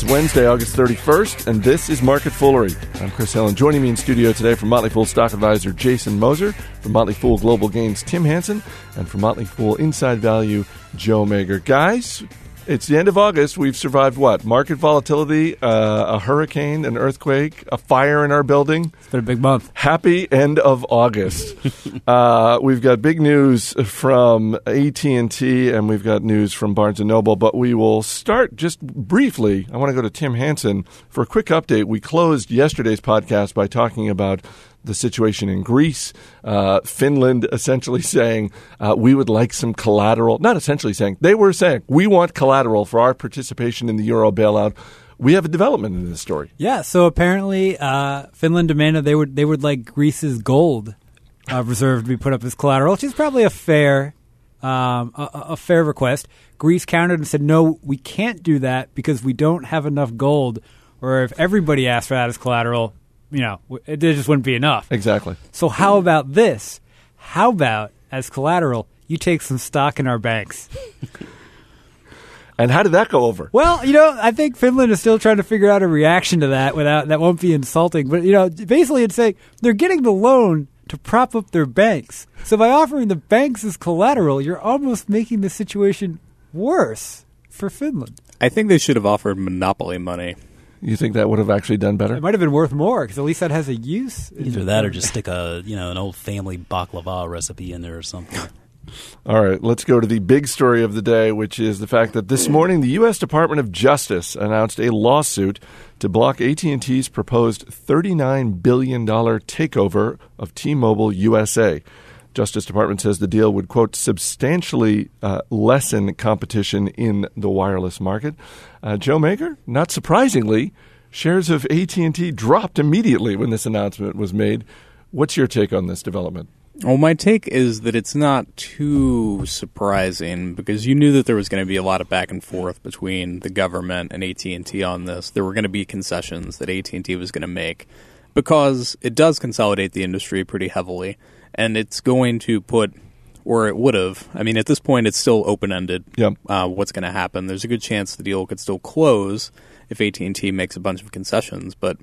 It's Wednesday, August 31st, and this is Market Foolery. I'm Chris Helen. joining me in studio today from Motley Fool stock advisor Jason Moser, from Motley Fool Global Gains Tim Hanson, and from Motley Fool Inside Value Joe Magyer. Guys, it's the end of August. We've survived what? Market volatility, uh, a hurricane, an earthquake, a fire in our building. It's been a big month. Happy end of August. uh, we've got big news from AT and T, and we've got news from Barnes and Noble. But we will start just briefly. I want to go to Tim Hanson for a quick update. We closed yesterday's podcast by talking about the situation in Greece, uh, Finland essentially saying uh, we would like some collateral. Not essentially saying they were saying we want collateral for our participation in the euro bailout. We have a development in this story. Yeah. So apparently, uh, Finland demanded they would they would like Greece's gold uh, reserve to be put up as collateral, which is probably a fair um, a, a fair request. Greece countered and said, "No, we can't do that because we don't have enough gold." Or if everybody asked for that as collateral, you know, it just wouldn't be enough. Exactly. So how about this? How about as collateral, you take some stock in our banks? and how did that go over? Well, you know, I think Finland is still trying to figure out a reaction to that without that won't be insulting. But you know, basically, it's saying they're getting the loan to prop up their banks. So by offering the banks as collateral, you're almost making the situation worse for Finland. I think they should have offered monopoly money. You think that would have actually done better? It might have been worth more because at least that has a use. Either that, or just stick a you know an old family baklava recipe in there or something. All right, let's go to the big story of the day, which is the fact that this morning the U.S. Department of Justice announced a lawsuit to block AT&T's proposed $39 billion takeover of T-Mobile USA. Justice Department says the deal would quote substantially uh, lessen competition in the wireless market. Uh, Joe Magyer, not surprisingly, shares of AT&T dropped immediately when this announcement was made. What's your take on this development? Well, my take is that it's not too surprising because you knew that there was going to be a lot of back and forth between the government and AT&T on this. There were going to be concessions that AT&T was going to make because it does consolidate the industry pretty heavily and it's going to put or it would have. I mean, at this point, it's still open ended. Yep. Uh, what's going to happen? There's a good chance the deal could still close if AT and T makes a bunch of concessions. But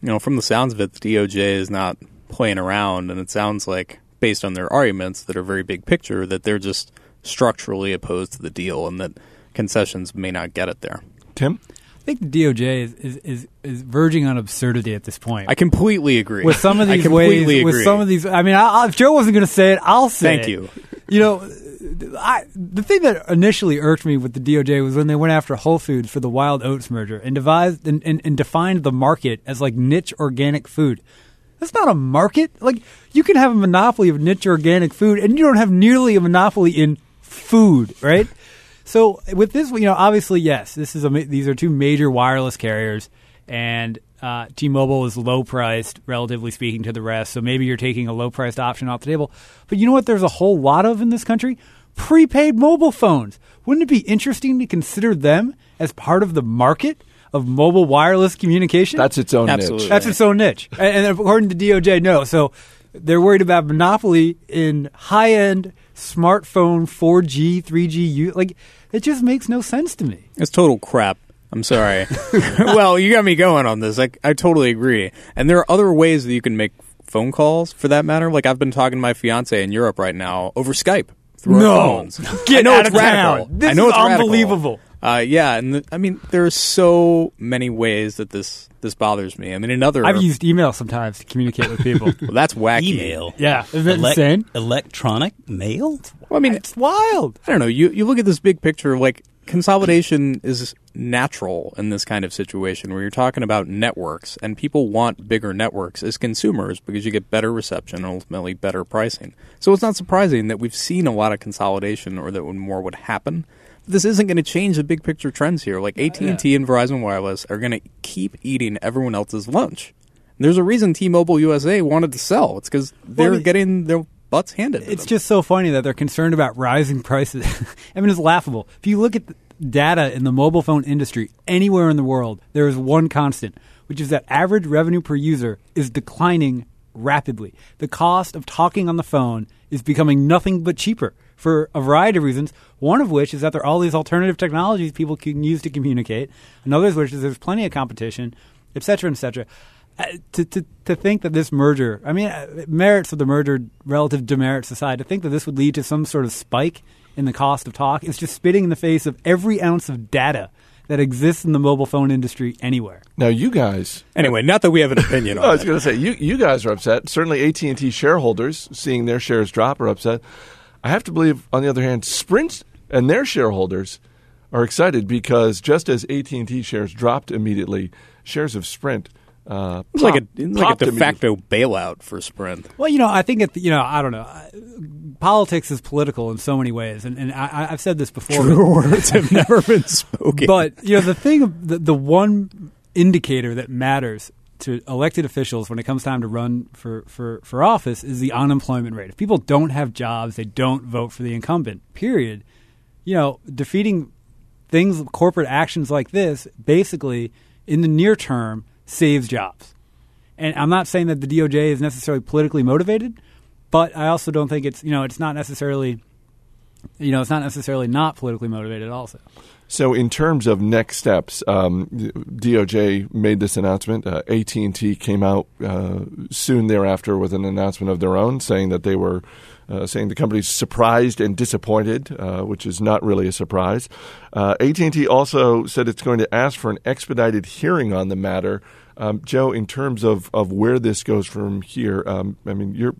you know, from the sounds of it, the DOJ is not playing around, and it sounds like, based on their arguments that are very big picture, that they're just structurally opposed to the deal, and that concessions may not get it there. Tim. I think the DOJ is, is, is, is, verging on absurdity at this point. I completely agree. With some of these ways, agree. with some of these, I mean, I, if Joe wasn't going to say it, I'll say it. Thank it. you. You know, I, the thing that initially irked me with the DOJ was when they went after Whole Foods for the Wild Oats merger and devised and, and, and defined the market as like niche organic food. That's not a market. Like you can have a monopoly of niche organic food, and you don't have nearly a monopoly in food, right? So with this, you know, obviously, yes, this is a, these are two major wireless carriers, and uh, T-Mobile is low priced, relatively speaking, to the rest. So maybe you're taking a low priced option off the table. But you know what? There's a whole lot of in this country prepaid mobile phones. Wouldn't it be interesting to consider them as part of the market? Of mobile wireless communication, that's its own Absolutely. niche. That's its own niche, and, and according to DOJ, no. So they're worried about monopoly in high end smartphone 4G, 3G. Like it just makes no sense to me. It's total crap. I'm sorry. well, you got me going on this. I, I totally agree. And there are other ways that you can make phone calls, for that matter. Like I've been talking to my fiance in Europe right now over Skype through no. our phones. Get I know out it's of radical. town. This I know is it's radical. Unbelievable. Uh, yeah, and the, I mean there are so many ways that this this bothers me. I mean, in another I've used email sometimes to communicate with people. well, that's wacky. Email. yeah, isn't that Elec- insane? Electronic mail. Well, I mean, It's wild. I don't know. You you look at this big picture, of like consolidation is natural in this kind of situation where you're talking about networks, and people want bigger networks as consumers because you get better reception and ultimately better pricing. So it's not surprising that we've seen a lot of consolidation, or that more would happen. This isn't going to change the big picture trends here. Like AT and T and Verizon Wireless are going to keep eating everyone else's lunch. And there's a reason T-Mobile USA wanted to sell. It's because they're I mean- getting their butts handed. to It's just so funny that they're concerned about rising prices. I mean, it's laughable. If you look at the data in the mobile phone industry anywhere in the world, there is one constant, which is that average revenue per user is declining rapidly. The cost of talking on the phone is becoming nothing but cheaper for a variety of reasons. One of which is that there are all these alternative technologies people can use to communicate. Another of which is there's plenty of competition, et cetera, et cetera. Uh, to, to, to think that this merger, I mean, uh, merits of the merger, relative demerits aside, to think that this would lead to some sort of spike in the cost of talk is just spitting in the face of every ounce of data that exists in the mobile phone industry anywhere. Now, you guys. Anyway, not that we have an opinion on I was going to say you you guys are upset. Certainly, AT and T shareholders seeing their shares drop are upset. I have to believe, on the other hand, Sprint and their shareholders are excited because just as AT and T shares dropped immediately, shares of Sprint. Uh, It's like a it's like a de facto bailout for Sprint. Well, you know, I think it, you know, I don't know. Politics is political in so many ways, and, and I, I've said this before. but- words have never been spoken. But you know, the thing, the, the one indicator that matters to elected officials when it comes time to run for, for, for office is the unemployment rate. If people don't have jobs, they don't vote for the incumbent. Period. You know, defeating things, corporate actions like this, basically in the near term saves jobs. And I'm not saying that the DOJ is necessarily politically motivated, but I also don't think it's you know it's not necessarily you know it's not necessarily not politically motivated also. So, in terms of next steps, um, DOJ made this announcement. Uh, AT and T came out uh, soon thereafter with an announcement of their own, saying that they were uh, saying the company's surprised and disappointed, uh, which is not really a surprise. Uh, AT and T also said it's going to ask for an expedited hearing on the matter. Um, Joe, in terms of, of where this goes from here, um, I mean, you're.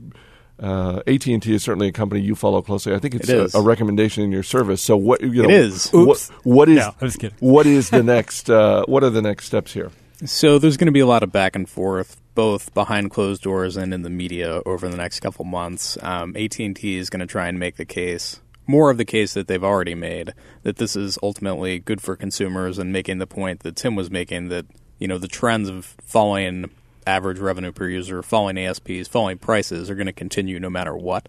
Uh, AT and T is certainly a company you follow closely. I think it's It a, a recommendation in your service. So what you know, It is. What, Oops. what is No, I was kidding. what is the next? Uh, what are the next steps here? So there's going to be a lot of back and forth, both behind closed doors and in the media over the next couple months. Um, AT&T is going to try and make the case, more of the case that they've already made, that this is ultimately good for consumers, and making the point that Tim was making that you know the trends of falling average revenue per user, falling ASPs, falling prices are going to continue no matter what.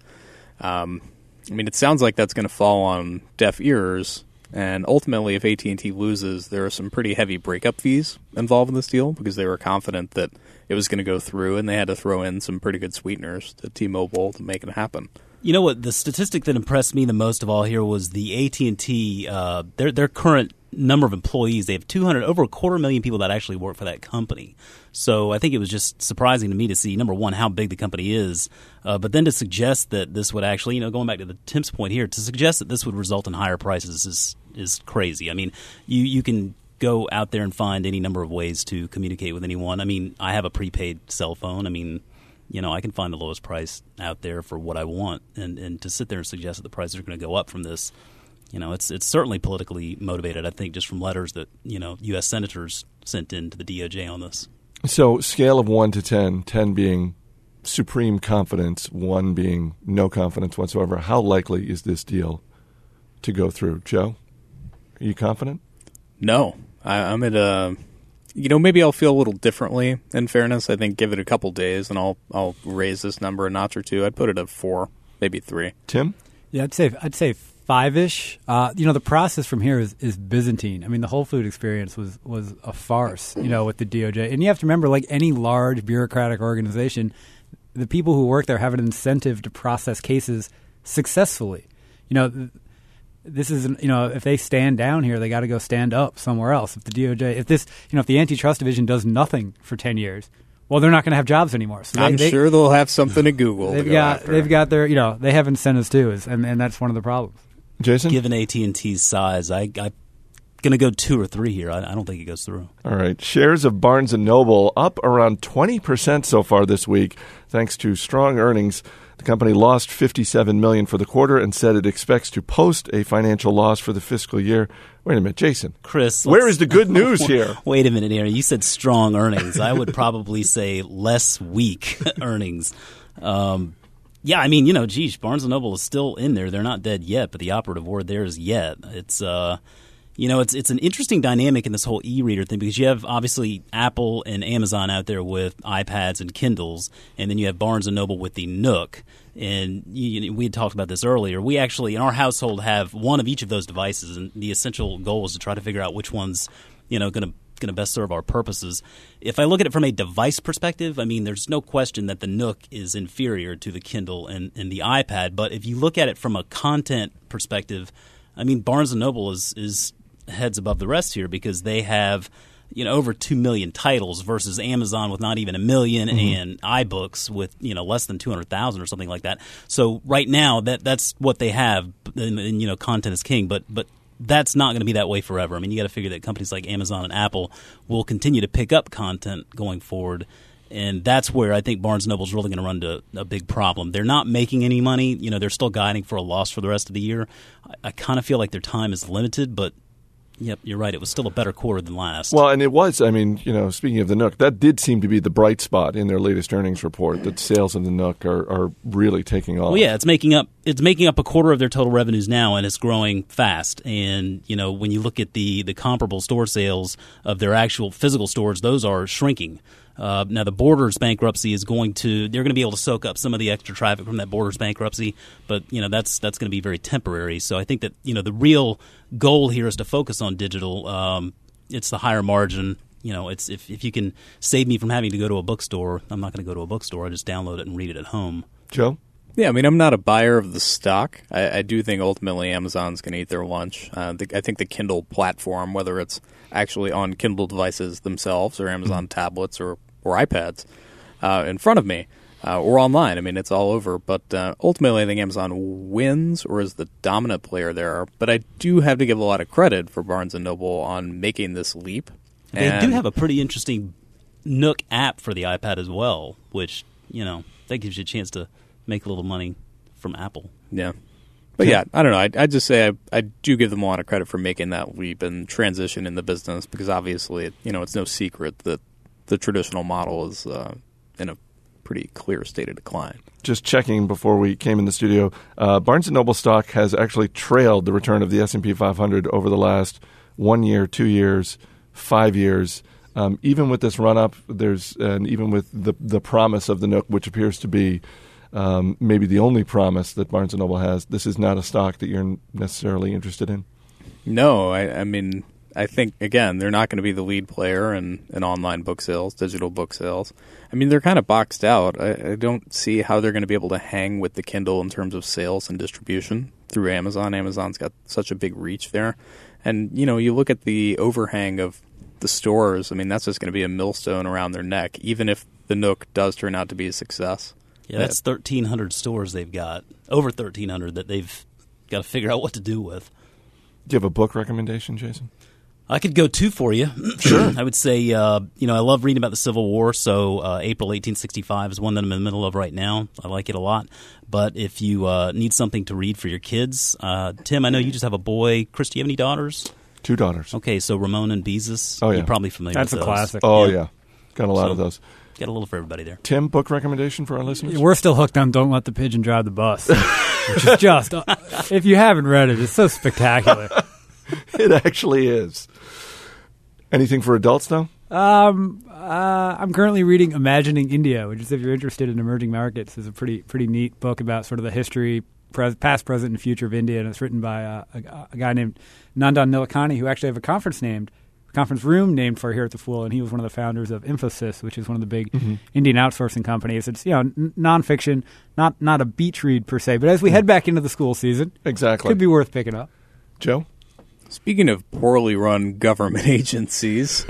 Um, I mean, it sounds like that's going to fall on deaf ears. And ultimately, if AT and T loses, there are some pretty heavy breakup fees involved in this deal because they were confident that it was going to go through, and they had to throw in some pretty good sweeteners to T-Mobile to make it happen. You know what? The statistic that impressed me the most of all here was the AT and T. Uh, their their current number of employees. They have two hundred over a quarter million people that actually work for that company. So I think it was just surprising to me to see number one how big the company is, uh, but then to suggest that this would actually, you know, going back to the Tim's point here, to suggest that this would result in higher prices is is crazy. I mean, you you can go out there and find any number of ways to communicate with anyone. I mean, I have a prepaid cell phone. I mean, you know, I can find the lowest price out there for what I want, and and to sit there and suggest that the prices are going to go up from this, you know, it's it's certainly politically motivated. I think just from letters that you know U.S. senators sent in to the DOJ on this. So, scale of one to 10, 10 being supreme confidence, one being no confidence whatsoever. How likely is this deal to go through, Joe? Are you confident? No, I, I'm at a. You know, maybe I'll feel a little differently. In fairness, I think give it a couple days, and I'll I'll raise this number a notch or two. I'd put it at four, maybe three. Tim? Yeah, I'd say I'd say five ish. Uh, you know, the process from here is, is Byzantine. I mean, the Whole Food experience was was a farce. You know, with the DOJ, and you have to remember, like any large bureaucratic organization, the people who work there have an incentive to process cases successfully. You know. This is, you know, if they stand down here, they got to go stand up somewhere else. If the DOJ, if this, you know, if the antitrust division does nothing for ten years, well, they're not going to have jobs anymore. So they, I'm they, sure they'll have something to Google. to they've go got, after. they've got their, you know, they have incentives too, is, and and that's one of the problems. Jason? Given AT and T's size, I I going to go two or three here. I, I don't think it goes through. All right. Shares of Barnes & Noble up around 20% so far this week thanks to strong earnings. The company lost 57 million for the quarter and said it expects to post a financial loss for the fiscal year. Wait a minute, Jason. Chris, where is the good news here? Wait a minute here. You said strong earnings. I would probably say less weak earnings. Um, yeah, I mean, you know, geez, Barnes and Noble is still in there. They're not dead yet, but the operative word there is yet. It's uh, you know, it's it's an interesting dynamic in this whole e-reader thing because you have obviously Apple and Amazon out there with iPads and Kindles, and then you have Barnes and Noble with the Nook. And you, you- we had talked about this earlier. We actually in our household have one of each of those devices, and the essential goal is to try to figure out which one's you know going to going to best serve our purposes. If I look at it from a device perspective, I mean, there's no question that the Nook is inferior to the Kindle and, and the iPad. But if you look at it from a content perspective, I mean, Barnes and Noble is is heads above the rest here because they have you know over 2 million titles versus Amazon with not even a 1000000 mm-hmm. and iBooks with you know less than 200,000 or something like that. So right now that that's what they have and, and you know content is king but but that's not going to be that way forever. I mean, you got to figure that companies like Amazon and Apple will continue to pick up content going forward. And that's where I think Barnes Noble is really going to run into a big problem. They're not making any money. You know, they're still guiding for a loss for the rest of the year. I, I kind of feel like their time is limited, but Yep, you're right. It was still a better quarter than last. Well, and it was. I mean, you know, speaking of the Nook, that did seem to be the bright spot in their latest earnings report. That sales of the Nook are, are really taking off. Well, yeah, it's making up it's making up a quarter of their total revenues now, and it's growing fast. And you know, when you look at the the comparable store sales of their actual physical stores, those are shrinking. Uh, now, the Borders bankruptcy is going to they're going to be able to soak up some of the extra traffic from that Borders bankruptcy, but you know that's that's going to be very temporary. So I think that you know the real goal here is to focus on digital. Um, it's the higher margin. You know, it's if if you can save me from having to go to a bookstore, I'm not going to go to a bookstore. I just download it and read it at home. Joe. Yeah, I mean, I'm not a buyer of the stock. I, I do think ultimately Amazon's going to eat their lunch. Uh, the, I think the Kindle platform, whether it's actually on Kindle devices themselves or Amazon tablets or, or iPads uh, in front of me uh, or online, I mean, it's all over. But uh, ultimately, I think Amazon wins or is the dominant player there. But I do have to give a lot of credit for Barnes & Noble on making this leap. They And- do have a pretty interesting Nook app for the iPad as well, which you know that gives you a chance to make a little money from Apple. Yeah. But yeah, I don't know. I, I just say I, I do give them a lot of credit for making that leap and transition in the business because obviously, you know, it's no secret that the traditional model is uh, in a pretty clear state of decline. Just checking before we came in the studio, uh, Barnes and Noble stock has actually trailed the return of the S and P 500 over the last one year, two years, five years. Um, even with this run up, there's and even with the the promise of the Nook, which appears to be um, maybe the only promise that Barnes and Noble has, this is not a stock that you're necessarily interested in. No, I, I mean, I think again they're not going to be the lead player in, in online book sales, digital book sales. I mean, they're kind of boxed out. I, I don't see how they're going to be able to hang with the Kindle in terms of sales and distribution through Amazon. Amazon's got such a big reach there, and you know, you look at the overhang of the stores. I mean, that's just going to be a millstone around their neck, even if the Nook does turn out to be a success. Yeah, that's 1,300 stores they've got, over 1,300 that they've got to figure out what to do with. Do you have a book recommendation, Jason? I could go two for you. Sure. I would say, uh, you know, I love reading about the Civil War, so uh, April 1865 is one that I'm in the middle of right now. I like it a lot. But if you uh, need something to read for your kids, uh, Tim, I know you just have a boy. Chris, do you have any daughters? Two daughters. Okay, so Ramon and Beezus. Oh, yeah. You're probably familiar That's with a those. classic. Oh Yeah. yeah, got a lot So- of those. Got a little for everybody there. Tim, book recommendation for our listeners? We're still hooked on "Don't Let the Pigeon Drive the Bus," which is just uh, if you haven't read it, it's so spectacular. it actually is. Anything for adults though? Um, uh, I'm currently reading "Imagining India," which is if you're interested in emerging markets, is a pretty pretty neat book about sort of the history, pres- past, present, and future of India, and it's written by uh, a, a guy named Nandan Nilekani, who actually have a conference named conference room named for here at the Fool, and he was one of the founders of Infosys, which is one of the big Indian outsourcing companies. It's you know n- nonfiction, not not a beach read per se, but as we head back into the school season, Exactly. could be worth picking up. Joe. Speaking of poorly run government agencies,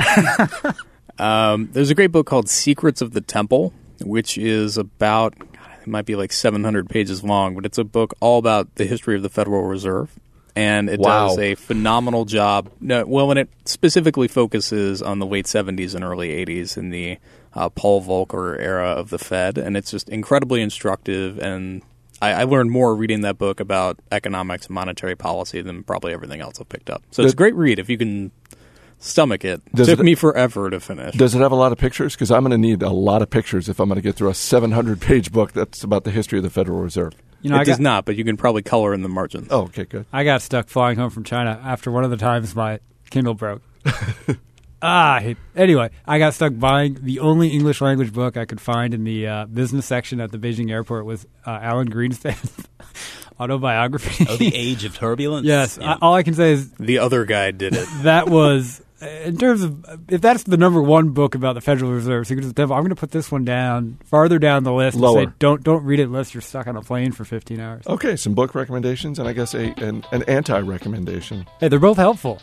um, there's a great book called Secrets of the Temple, which is about, God, it might be like 700 pages long, but it's a book all about the history of the Federal Reserve. And it Wow. does a phenomenal job. No, well, and it specifically focuses on the late 70s and early 80s in the uh, Paul Volcker era of the Fed. And it's just incredibly instructive and I, I learned more reading that book about economics and monetary policy than probably everything else I've picked up. So it's a great read if you can stomach it. Does Took it- me forever to finish. Does it have a lot of pictures? Because I'm going to need a lot of pictures if I'm going to get through a 700 page book that's about the history of the Federal Reserve. You know, it I does got, not, but you can probably color in the margins. Oh, okay, good. I got stuck flying home from China after one of the times my Kindle broke. ah, I hate- anyway, I got stuck buying the only English language book I could find in the uh, business section at the Beijing airport was uh, Alan Greenspan's autobiography. Oh, the age of turbulence. yes, Yeah. I, all I can say is The other guy did it. that was Uh, in terms of if that's the number one book about the Federal Reserve, Secrets of the Devil, I'm going to put this one down farther down the list. and Lower. Say, don't don't read it unless you're stuck on a plane for 15 hours. Okay, some book recommendations, and I guess a an, an anti recommendation. Hey, they're both helpful.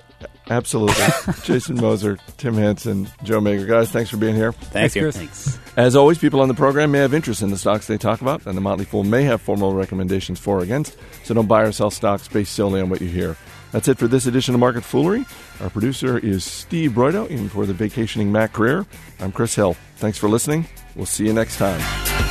Absolutely. Jason Moser, Tim Hanson, Joe Magyer. Guys, thanks for being here. Thank Thanks, you. Chris. Thanks. As always, people on the program may have interest in the stocks they talk about, and the Motley Fool may have formal recommendations for or against, so don't buy or sell stocks based solely on what you hear. That's it for this edition of Market Foolery. Our producer is Steve Broido, in for the vacationing Matt Greer. I'm Chris Hill. Thanks for listening. We'll see you next time.